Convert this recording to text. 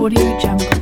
Audio Jungle.